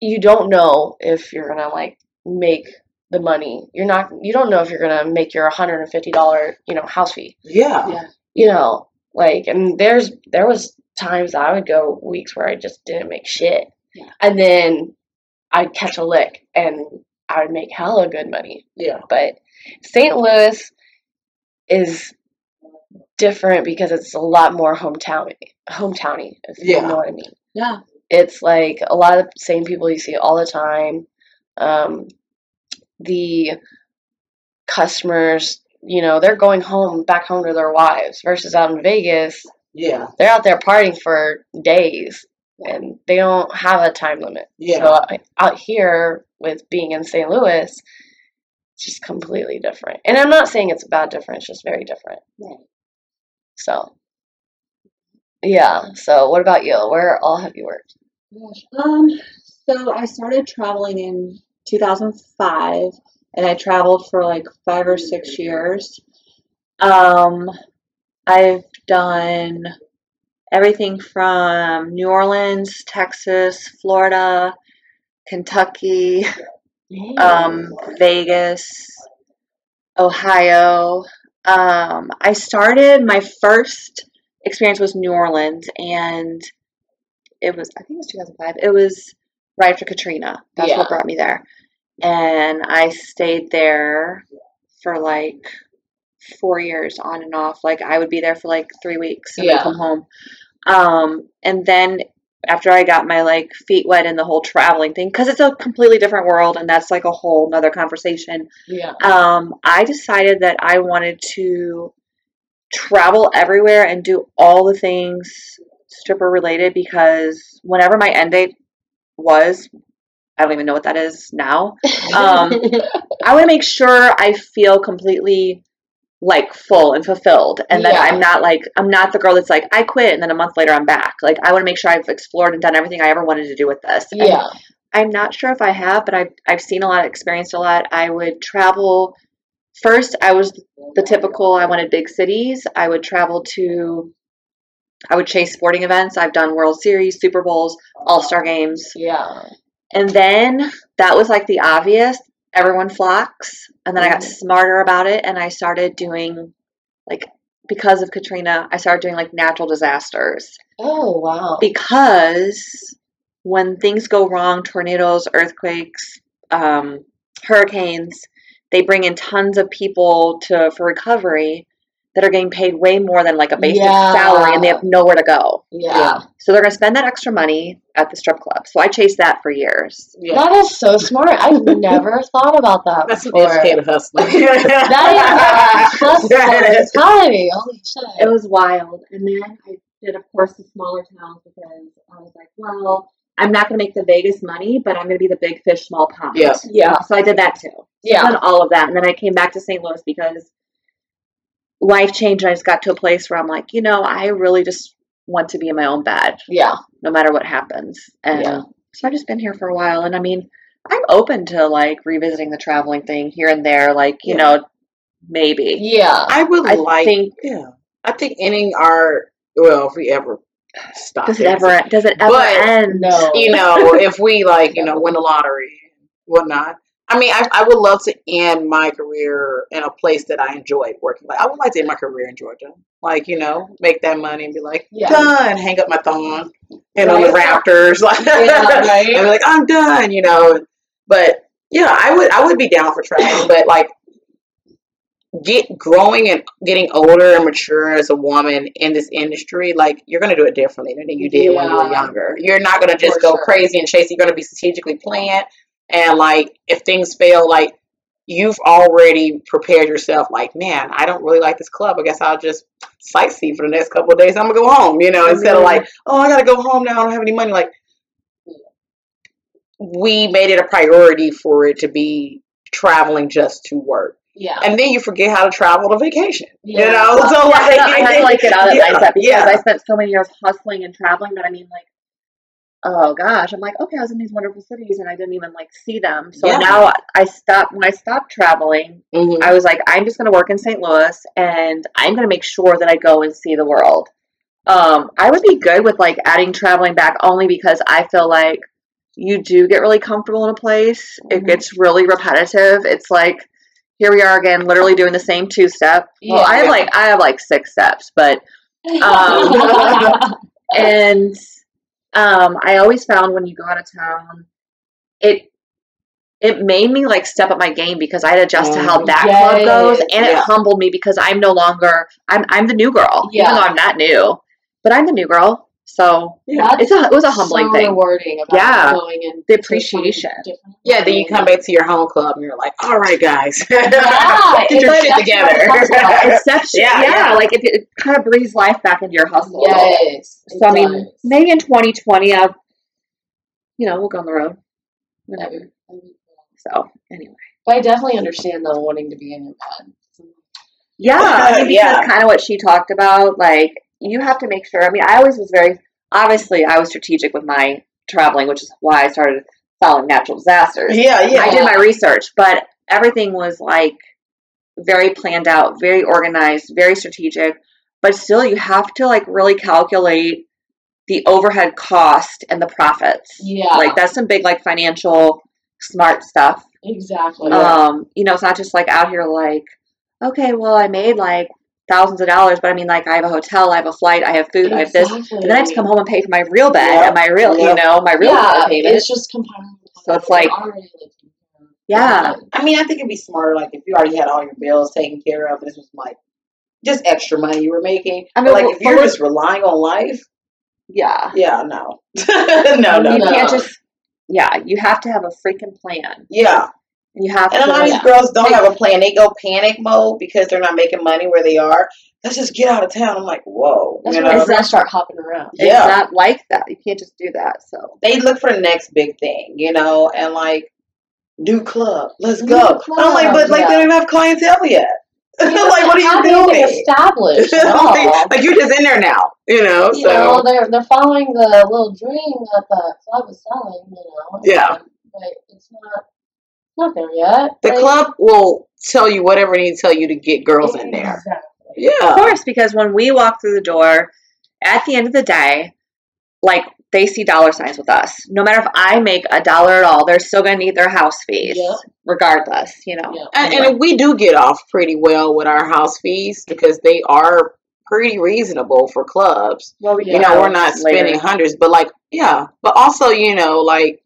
you don't know if you're gonna like make the money you're not you don't know if you're gonna make your $150 you know house fee Yeah. Yeah. you know like and there's there was times i would go weeks where i just didn't make shit Yeah. and then i'd catch a lick and i would make hella good money Yeah. but St. Louis is different because it's a lot more hometown hometowny, if Yeah. you know what I mean. Yeah. It's like a lot of the same people you see all the time. Um, the customers, you know, they're going home back home to their wives versus out in Vegas, Yeah. they're out there partying for days and they don't have a time limit. Yeah. So out here with being in St. Louis, it's just completely different. And I'm not saying it's a bad difference, it's just very different. Right. So yeah. So what about you? Where all have you worked? Gosh. Um, so I started traveling in 2005 and I traveled for like five or six years. Um, I've done everything from New Orleans, Texas, Florida, Kentucky, um, Vegas, Ohio. Um, I started my first experience was New Orleans, and it was I think it was 2005. It was right after Katrina. That's Yeah. what brought me there, and I stayed there for like four years on and off. Like I would be there for like three weeks and Yeah. then come home. Um, and then after I got my like feet wet in the whole traveling thing, because it's a completely different world, and that's like a whole nother conversation yeah. um, I decided that I wanted to travel everywhere and do all the things stripper related because whenever my end date was, I don't even know what that is now. Um, I want to make sure I feel completely like full and fulfilled and that I'm not like I'm not the girl that's like I quit and then a month later I'm back. Like I want to make sure I've explored and done everything I ever wanted to do with this. And yeah. I'm not sure if I have, but I've I've seen a lot, experienced a lot. I would travel first I was the typical I wanted big cities. I would travel to I would chase sporting events. I've done World Series, Super Bowls, All-Star games. Yeah. And then that was like the obvious. Everyone flocks. And then I got smarter about it and I started doing like because of Katrina, I started doing like natural disasters. Oh wow. Because when things go wrong, tornadoes, earthquakes, um, hurricanes, they bring in tons of people to for recovery that are getting paid way more than like a basic Yeah. salary and they have nowhere to go. Yeah. So they're going to spend that extra money at the strip club. So I chased that for years. Yeah. That is so smart. I've never thought about that That's some before. educated hustling. That is that's That is. mentality. Holy shit. It was wild. And then I did, of course, the smaller towns because I was like, well, I'm not going to make the Vegas money, but I'm going to be the big fish, small pond. Yeah. Yeah. So I did that too. So Yeah. I've done all of that. And then I came back to St. Louis because life change. I just got to a place where I'm like, you know, I really just want to be in my own bed Yeah. no matter what happens. And Yeah. so I've just been here for a while. And I mean, I'm open to like revisiting the traveling thing here and there, like, you Yeah. know, maybe. Yeah. I would I like, think yeah. I think ending our, well, if we ever stop. does it dancing, ever does it ever But- end? No. you know, if we like, you know, win the lottery and whatnot. I mean, I, I would love to end my career in a place that I enjoyed working. Like, I would like to end my career in Georgia. Like, you know, make that money and be like, Yeah. done. Hang up my thong and on the Right. Raptors, like, Yeah, right. and be like, I'm done. You know, but yeah, I would I would be down for traveling, but like get growing and getting older and mature as a woman in this industry, like you're gonna do it differently than you did when you were younger. You're not gonna just For go sure. crazy and chase. You're gonna be strategically planned, and like if things fail, like you've already prepared yourself. Like, man, I don't really like this club. I guess I'll just sightsee for the next couple of days. I'm gonna go home. You know, I instead of like, oh, I gotta go home now. I don't have any money. Like, we made it a priority for it to be traveling just to work. Yeah. And then you forget how to travel to vacation. You Yeah. know? So Yeah, like I had to like it out of yeah, mindset because yeah. I spent so many years hustling and traveling that I mean like oh gosh, I'm like, okay, I was in these wonderful cities and I didn't even like see them. So Yeah. now I stopped when I stopped traveling, Mhm. I was like, I'm just gonna work in St. Louis and I'm gonna make sure that I go and see the world. Um, I would be good with like adding traveling back only because I feel like you do get really comfortable in a place. It Mhm. gets really repetitive. It's like here we are again, literally doing the same two step. Well, I have Yeah. like I have like six steps, but um, and um, I always found when you go out of town, it it made me like step up my game because I had to adjust to how Mhm. that club goes, and yeah. it humbled me because I'm no longer I'm I'm the new girl, Yeah. even though I'm not new, but I'm the new girl. So Yeah. it's a it was a humbling so thing. rewarding about Yeah. going in The appreciation. Yeah, then you come back to your home club and you're like, all right, guys. Yeah, Get your it's shit together. that's what. Exception, Yeah, yeah, yeah. like it, it kind of breathes life back into your hustle. a little bit. Yes. it So I mean, does. maybe in 2020, I'll, you know, we'll go on the road. Whatever. That'd be- that'd be cool. So anyway, But I definitely understand though wanting to be in your bed. yeah, I mean, because Yeah. kind of what she talked about, like you have to make sure. I mean, I always was very obviously I was strategic with my traveling, which is why I started following natural disasters. yeah, yeah. I did my research, but everything was like very planned out, very organized, very strategic. But still, you have to like really calculate the overhead cost and the profits. Yeah. Like that's some big like financial smart stuff. Exactly. Um, you know, it's not just like out here like, okay, well, I made like thousands of dollars, but I mean, like, I have a hotel, I have a flight, I have food, I have this, and then I have to come home and pay for my real bed Yep. and my real, you Yep. know, my real yeah, payment. it's just compounding. So it's like- already like Yeah. I mean, I think it'd be smarter, like, if you already had all your bills taken care of, this was like just extra money you were making. I But, mean, like, well, if you're just relying on life, yeah. yeah, no. no, no, you no. can't just, yeah, you have to have a freaking plan. Yeah. You have And a lot of these girls don't have a plan. They go panic mode because they're not making money where they are. Let's just get out of town. I'm like, whoa. That's you when know? it's start hopping around. it's yeah. not like that. You can't just do that. So They look for the next big thing, you know, and like, new club, let's New go. club, I'm like, but like, yeah. they don't have clientele yet. like, what are you doing? Established. like, like, you're just in there now, you know. you so know, they're they're following the little dream that the club is selling, you know. Yeah. but it's not Not there yet. The Like, club will tell you whatever it needs to tell you to get girls in there. Exactly. Of course, because when we walk through the door, at the end of the day, like they see dollar signs with us. No matter if I make a dollar at all, they're still gonna need their house fees, Yep. regardless. You know. Yeah. And, and we do get off pretty well with our house fees because they are pretty reasonable for clubs. Well, we You You know, we're not later. spending hundreds, but like, yeah. But also, you know, like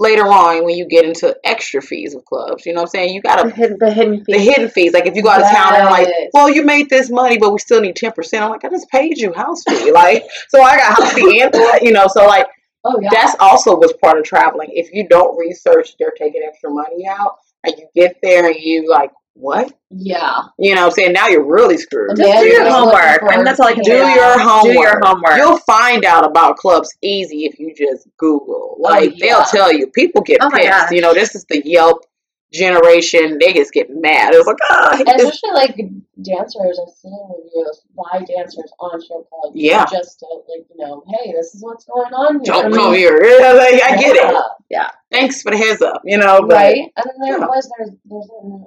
later on when you get into extra fees of clubs, you know what I'm saying? You gotta hidden, the hidden the fees. hidden fees. Like if you go out of town and like, well, you made this money, but we still need ten percent. I'm like, I just paid you house fee. Like, so I got house fee and you know, so like Oh yeah. that's also was part of traveling. If you don't research, they're taking extra money out, and you get there and you like, what? yeah. You know I'm saying? Now you're really screwed. Yeah, do your homework. looking for- I mean, that's can Do your homework. Do your homework. You'll find out about clubs easy if you just Google. Like Oh, yeah. they'll tell you. People get Oh pissed. You know, this is the Yelp generation. They just get mad. It's like, ah, And especially like dancers, I've seen reviews by dancers on show clubs. Yeah. Just to like, you know, hey, this is what's going on here. don't come here. Yeah, like, I get it. Yeah. Thanks for the heads up. You know, but Right? And then there was there's there's a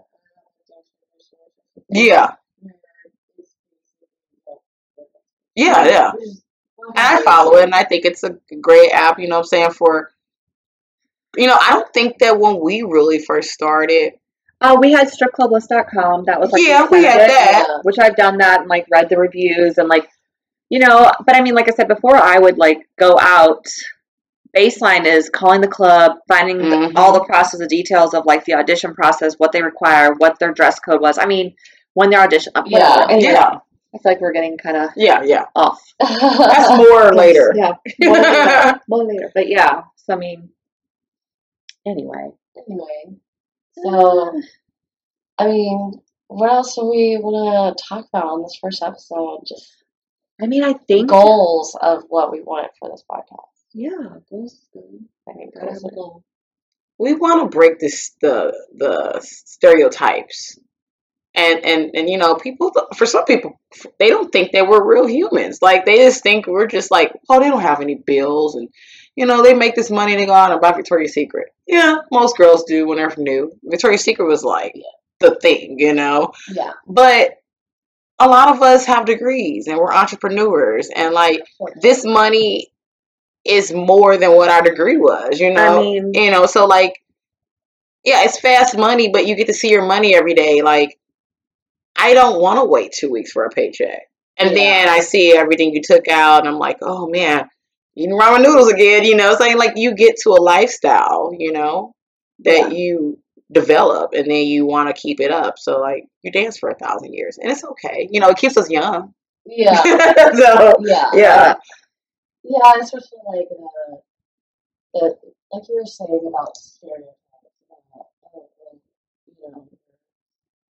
yeah, yeah, yeah. And I follow it, and I think it's a great app. You know what I'm saying? For you know, I don't think that when we really first started, Uh, we had stripclublist.com. That was like Yeah, we had it, that. which I've done that and like read the reviews and like, you know. But I mean, like I said before, I would like go out. Baseline is calling the club, finding the, Mhm. all the process, the details of like the audition process, what they require, what their dress code was. I mean, when they're audition, uh, Yeah. whatever. Anyway, yeah, I feel like we're getting kind of yeah, yeah. off. That's more later. Yeah, more later. more later. But yeah, so I mean, anyway. anyway. So I mean, what else do we want to talk about on this first episode? Just I mean, I think goals of what we want for this podcast. Yeah, goals. is good. I think Gotta have goals a are goal. we want to break this the the stereotypes and and and you know people for some people they don't think that we're real humans like they just think we're just like oh they don't have any bills and you know they make this money and they go out and buy victoria's secret yeah most girls do when they're new victoria's secret was like the thing you know Yeah. but a lot of us have degrees and we're entrepreneurs and like this money is more than what our degree was you know? I mean, you know so like yeah it's fast money but you get to see your money every day. Like i don't want to wait two weeks for a paycheck. And Yeah. then i see everything you took out and i'm like oh man eating ramen noodles again you know? Saying like you get to a lifestyle you know that you develop and then you want to keep it up. So like you dance for a thousand years and it's okay. You know it keeps us young. Yeah. so Yeah. yeah Yeah, especially like uh, the like you were saying about stereotypes. About, oh, well, you know,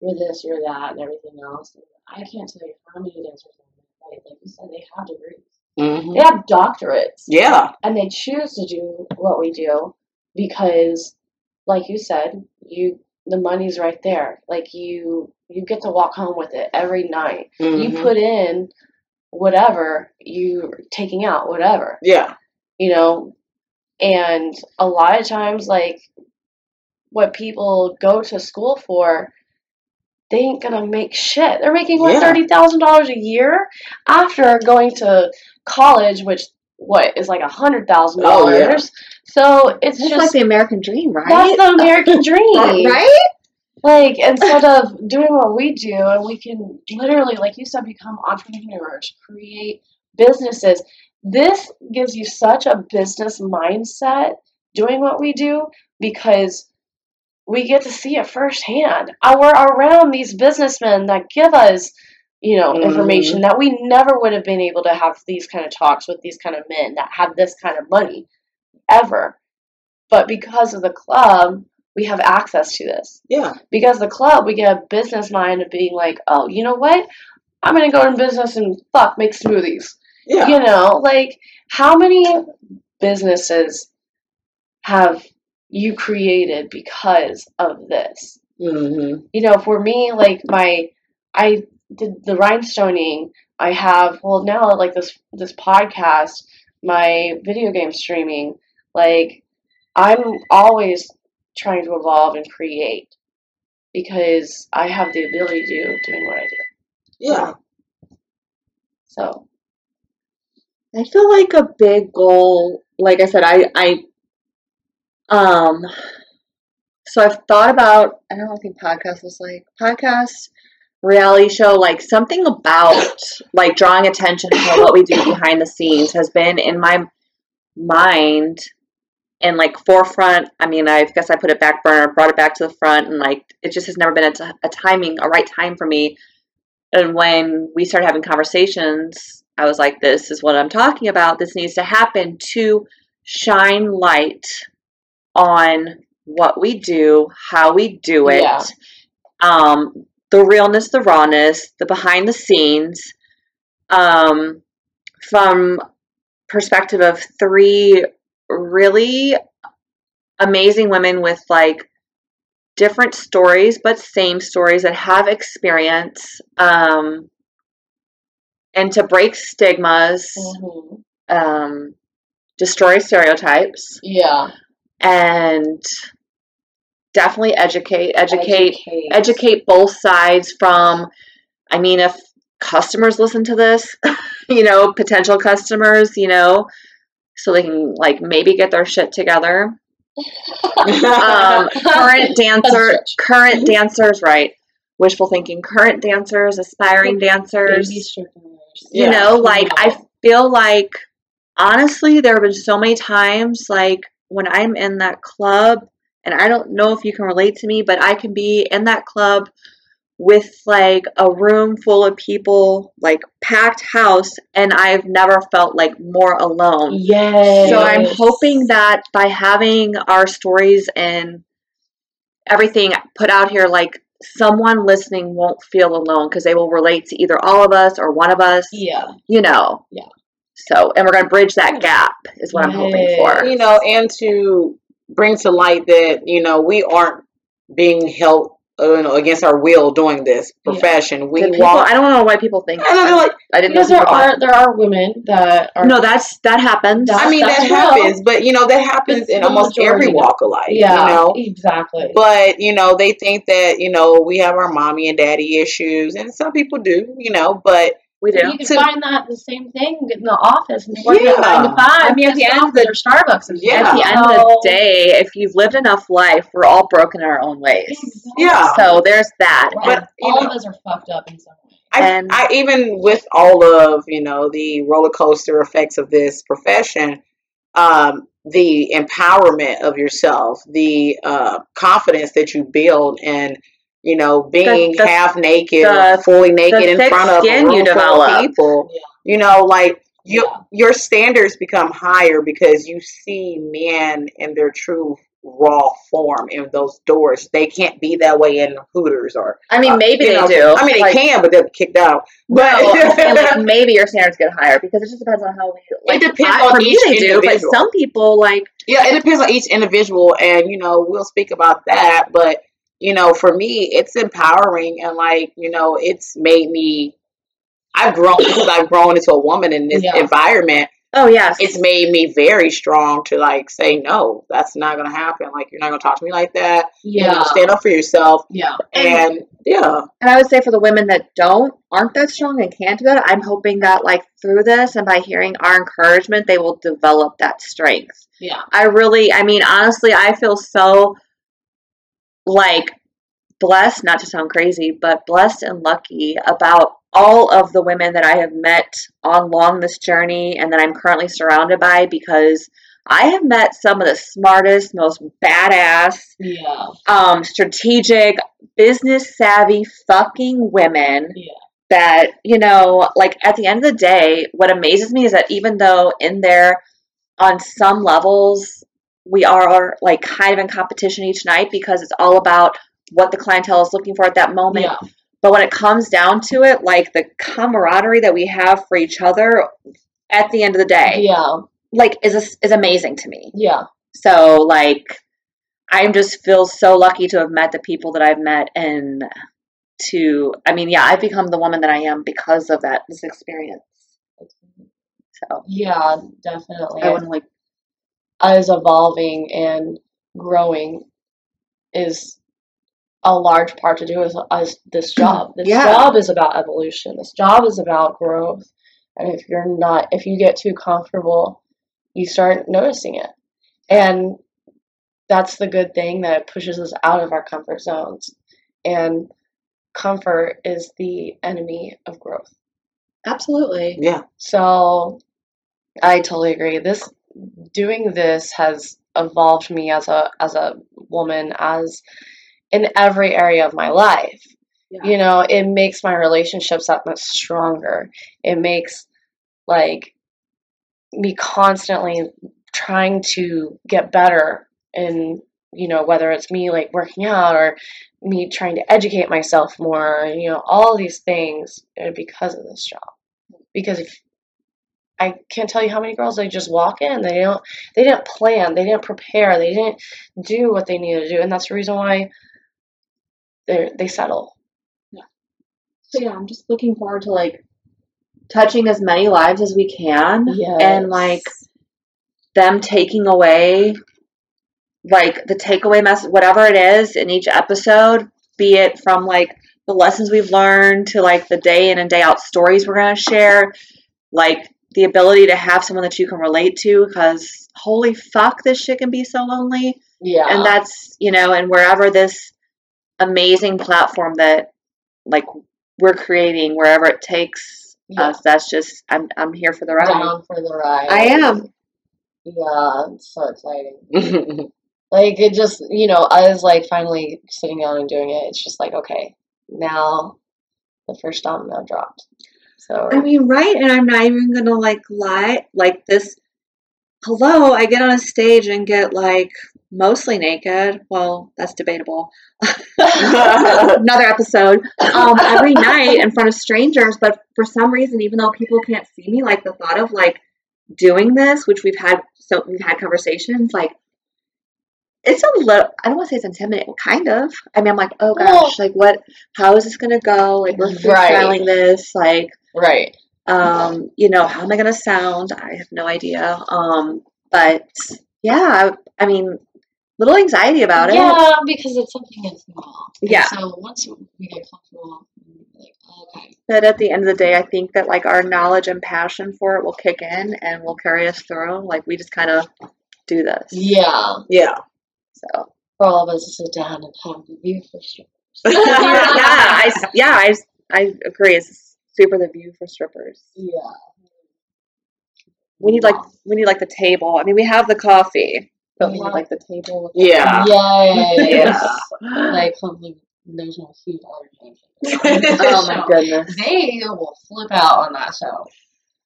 you're this, you're that, and everything else. And I can't tell you how many dancers on that like you said, they have degrees, hmm they have doctorates, yeah and they choose to do what we do because, like you said, you the money's right there. Like you, you get to walk home with it every night. You Mhm. put in whatever you're taking out, whatever yeah you know and a lot of times like what people go to school for they ain't gonna make shit they're making what Yeah. thirty thousand dollars a year after going to college which what is like a hundred thousand Oh, yeah. dollars so it's That's just like the American dream, right? that's the american dream right? Like instead of doing what we do and we can literally like you said become entrepreneurs create businesses. This gives you such a business mindset doing what we do because we get to see it firsthand. We're around these businessmen that give us you know Mhm. information that we never would have been able to have these kind of talks with these kind of men that have this kind of money ever. But because of the club we have access to this. Yeah. Because the club we get a business mind of being like oh you know what? I'm gonna go in business and fuck make smoothies. Yeah. You know like how many businesses have you created because of this? Hmm you know for me like my i did the rhinestoning. I have well now like this this podcast my video game streaming like i'm always trying to evolve and create because I have the ability to do doing what I do. Yeah. So I feel like a big goal, like I said, I, I, um, so I've thought about, I don't think podcast was like, podcast, reality show, like something about like drawing attention to what we do behind the scenes has been in my mind and like forefront. I mean, I guess I put it back burner, brought it back to the front, and like it just has never been a, t- a timing, a right time for me. And when we started having conversations, I was like, this is what I'm talking about. This needs to happen to shine light on what we do, how we do it, Yeah. um, the realness, the rawness, the behind the scenes, um, from perspective of three really amazing women with like different stories but same stories that have experience um, and to break stigmas mhm. um, destroy stereotypes. Yeah, and definitely educate educate. educate both sides from i mean if customers listen to this you know potential customers you know so they can like maybe get their shit together. Um, current dancer current dancers right. Wishful thinking current dancers aspiring dancers. Baby you Yeah. know like i feel like honestly there have been so many times like when i'm in that club and i don't know if you can relate to me but i can be in that club with like a room full of people like packed house and i've never felt like more alone Yes. so i'm hoping that by having our stories and everything put out here like someone listening won't feel alone because they will relate to either all of us or one of us Yeah. you know. Yeah. So, and we're going to bridge that gap is what I'm hoping for. you know, and to bring to light that you know we aren't being held Uh, you know, against our will doing this Yeah. profession. We people, walk. I don't know why people think. I don't know, like, I didn't know there are there are women that are No, that's that happens. I mean, that happens, but you know that happens It's in almost every walk of life. yeah You know, exactly. but you know they think that you know we have our mommy and daddy issues, and some people do. You know, but we do. You can To- find that the same thing in the office and working Yeah. nine to five. I mean, at the end of the- Starbucks. and Yeah. At the end of the day, if you've lived enough life, we're all broken in our own ways. Exactly. Yeah. So there's that. Right. But, you all know- of us are fucked up in some way. I, And- I even with all of you know the roller coaster effects of this profession, um, the empowerment of yourself, the uh, confidence that you build, and you know being the- half naked, the- fully naked in front of a room full of people. Yeah. You know, like you, Yeah. your standards become higher because you see men in their true raw form in those doors. They can't be that way in Hooters or I mean, uh, maybe you they know, do. I mean, like, they can, but they'll be kicked out. But no, like, maybe your standards get higher because it just depends on how we. it depends I- on for me, each they do, but individual. some people like yeah, it depends on each individual, and you know, we'll speak about that. But you know, for me, it's empowering, and like you know, it's made me. I've grown because I've grown into a woman in this Yeah. environment. Oh yes. It's made me very strong to like say no, that's not gonna happen. Like you're not gonna talk to me like that. You Yeah. know, stand up for yourself, Yeah. and yeah, and I would say for the women that don't aren't that strong and can't do that, I'm hoping that like through this and by hearing our encouragement, they will develop that strength. Yeah. I really, I mean, honestly, I feel so like blessed, not to sound crazy, but blessed and lucky about all of the women that I have met along this journey and that I'm currently surrounded by because I have met some of the smartest, most badass, Yeah. um, strategic, business savvy fucking women Yeah. that, you know, like at the end of the day, what amazes me is that even though in there, on some levels, we are like kind of in competition each night because it's all about what the clientele is looking for at that moment. Yeah. But when it comes down to it, like the camaraderie that we have for each other at the end of the day, Yeah. like is is amazing to me. Yeah. So like I just feel so lucky to have met the people that I've met and to I mean, yeah, I've become the woman that I am because of that this experience. So Yeah. Definitely. I wouldn't like I was evolving and growing is a large part to do with us this job. This Yeah. job is about evolution. This job is about growth. And if you're not, if you get too comfortable, you start noticing it. And that's the good thing that it pushes us out of our comfort zones. And comfort is the enemy of growth. Absolutely. Yeah. So I totally agree. This doing this has evolved me as a as a woman as in every area of my life. Yeah. You know, it makes my relationships that much stronger. It makes like me constantly trying to get better in you know whether it's me like working out or me trying to educate myself more you know all these things uh, because of this job because if I can't tell you how many girls they just walk in they don't they didn't plan they didn't prepare they didn't do what they needed to do and that's the reason why they they settle Yeah. So yeah, I'm just looking forward to like touching as many lives as we can and like them taking away like the takeaway message whatever it is in each episode, be it from like the lessons we've learned to like the day in and day out stories we're gonna share, like the ability to have someone that you can relate to because holy fuck this shit can be so lonely yeah and that's you know and wherever this amazing platform that like we're creating wherever it takes yeah. us that's just i'm i'm here for the ride down for the ride i am yeah it's so exciting Like it just, you know, I was like finally sitting down and doing it. It's just like, okay, now the first domino dropped. So i mean right and i'm not even gonna like lie like this hello i get on a stage and get like mostly naked. Well that's debatable. Another episode. Um every night in front of strangers but for some reason even though people can't see me like the thought of like doing this which we've had so we've had conversations like it's a little i don't want to say it's intimidating kind of. I mean i'm like oh gosh Well- like what how is this gonna go? Like we're Right. freestyling this like right. um you know how am i gonna sound i have no idea um but yeah i, I mean little anxiety about it Yeah, because it's something that's small. And Yeah. So once we get comfortable, like, okay. but at the end of the day i think that like our knowledge and passion for it will kick in and will carry us through like we just kind of do this Yeah. yeah. so For all of us to sit down and have the view for sure. yeah I yeah i i agree it's super the view for strippers Yeah. we need like we need like the table i mean we have the coffee but we need like the table with Yeah. Yes. Yeah. like hopefully there's no food allergy. oh my goodness They will flip out on that show.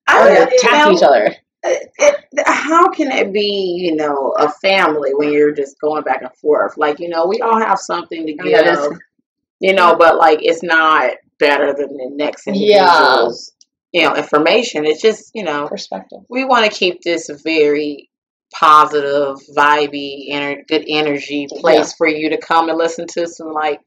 I Or attack know. each other. it, it, how can it be, you know, a family when you're just going back and forth? Like, you know, we all have something to give, you know, but like it's not better than the next Yeah. individual's, you know, information. It's just, you know, Perspective. we want to keep this very positive, vibey, ener- good energy place for you to come and listen to some like,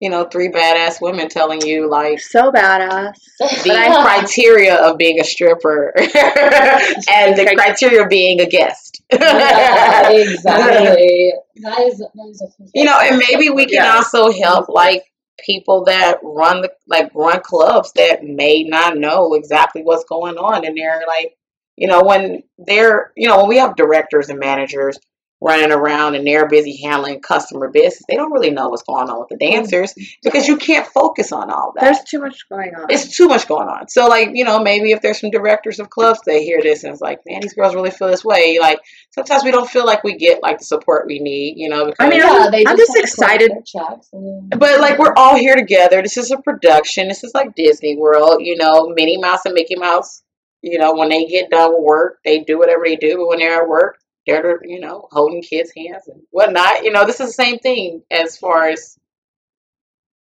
you know, three badass women telling you like so badass the criteria of being a stripper and the criteria of being a guest. yeah, exactly. That is, that is a you know, and maybe we can Yeah. also help like people that run the like run clubs that may not know exactly what's going on and they're like, you know, when they're you know, when we have directors and managers running around and they're busy handling customer business, they don't really know what's going on with the mm-hmm. dancers because you can't focus on all that. there's too much going on it's too much going on. So like, you know, maybe if there's some directors of clubs that hear this and it's like, man, these girls really feel this way. Like sometimes we don't feel like we get like the support we need, you know, because I mean, yeah, they I'm just, just wanna collect excited. checks and- but like we're all here together. This is a production. This is like Disney World, you know, Minnie Mouse and Mickey Mouse. You know, when they get done with work, they do whatever they do. But when they're at work, they're you know holding kids' hands and whatnot. You know, this is the same thing as far as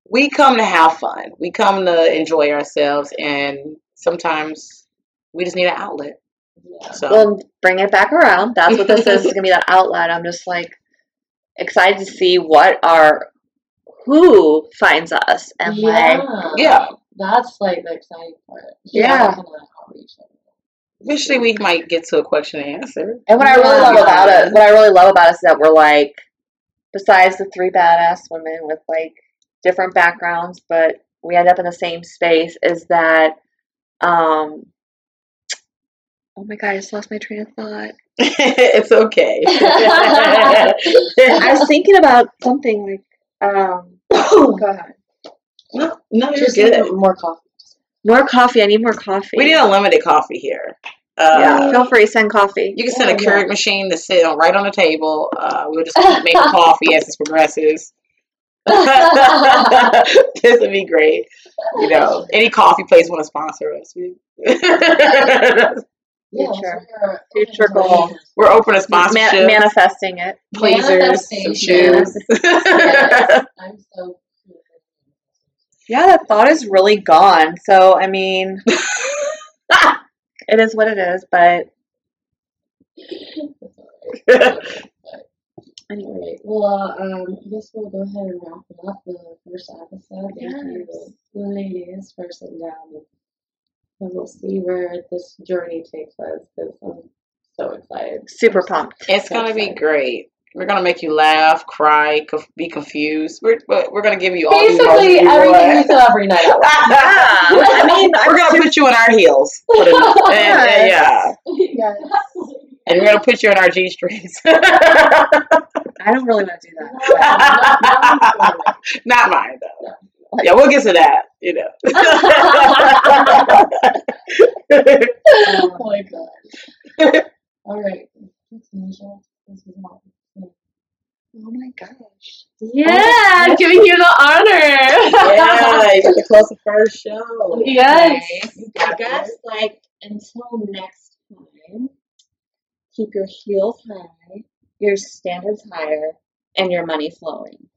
we come to have fun. We come to enjoy ourselves, and sometimes we just need an outlet. yeah. So Well, bring it back around. That's what this is. It's gonna be that outlet. I'm just like excited to see what our who finds us and like yeah, That's like the exciting part. Yeah. kind of outreach. Eventually we might get to a question and answer. and what I really love about it, what I really love about it is that we're like besides the three badass women with like different backgrounds, but we end up in the same space is that um oh my god, I just lost my train of thought. it's okay. I was thinking about something like um go ahead. no, no, you're Just good. more coffee. More coffee. I need more coffee. We need unlimited coffee here. Uh, yeah, feel free, send coffee. You can send a Oh, yeah. Keurig machine to sit on right on the table. Uh, we'll just keep making coffee as this progresses. this would be great. You know, any coffee place want to sponsor us. we- Yeah, Future. Future goal. We're open to Ma- sponsorship, manifesting it. pleasers, some Manifestation. shoes. Yes, I'm so Yeah, that thought is really gone. So I mean it is what it is, but anyway. Alright, well, um, I guess we'll go ahead and wrap it up the first episode. Thank you, Yes. ladies, for sitting down. And we'll see where this journey takes us because I'm so excited. Super pumped. it's gonna be great. We're gonna make you laugh, cry, conf- be confused. We're but we're gonna give you all Basically, emotions you everything we want. feel every night. Yeah, I mean, we're gonna put you in our heels. Put it- and- and yeah, Yes. and we're gonna put you in our g strings. I don't really want to do that. Not mine though. Yeah, we'll get to that. You know. oh my god. All right. Thanks, Misha. This is all. Oh my gosh. Yeah, oh giving you the honor. yeah, you got to close the first show. Yes. I guess, like, until next time, keep your heels high, your standards higher, and your money flowing.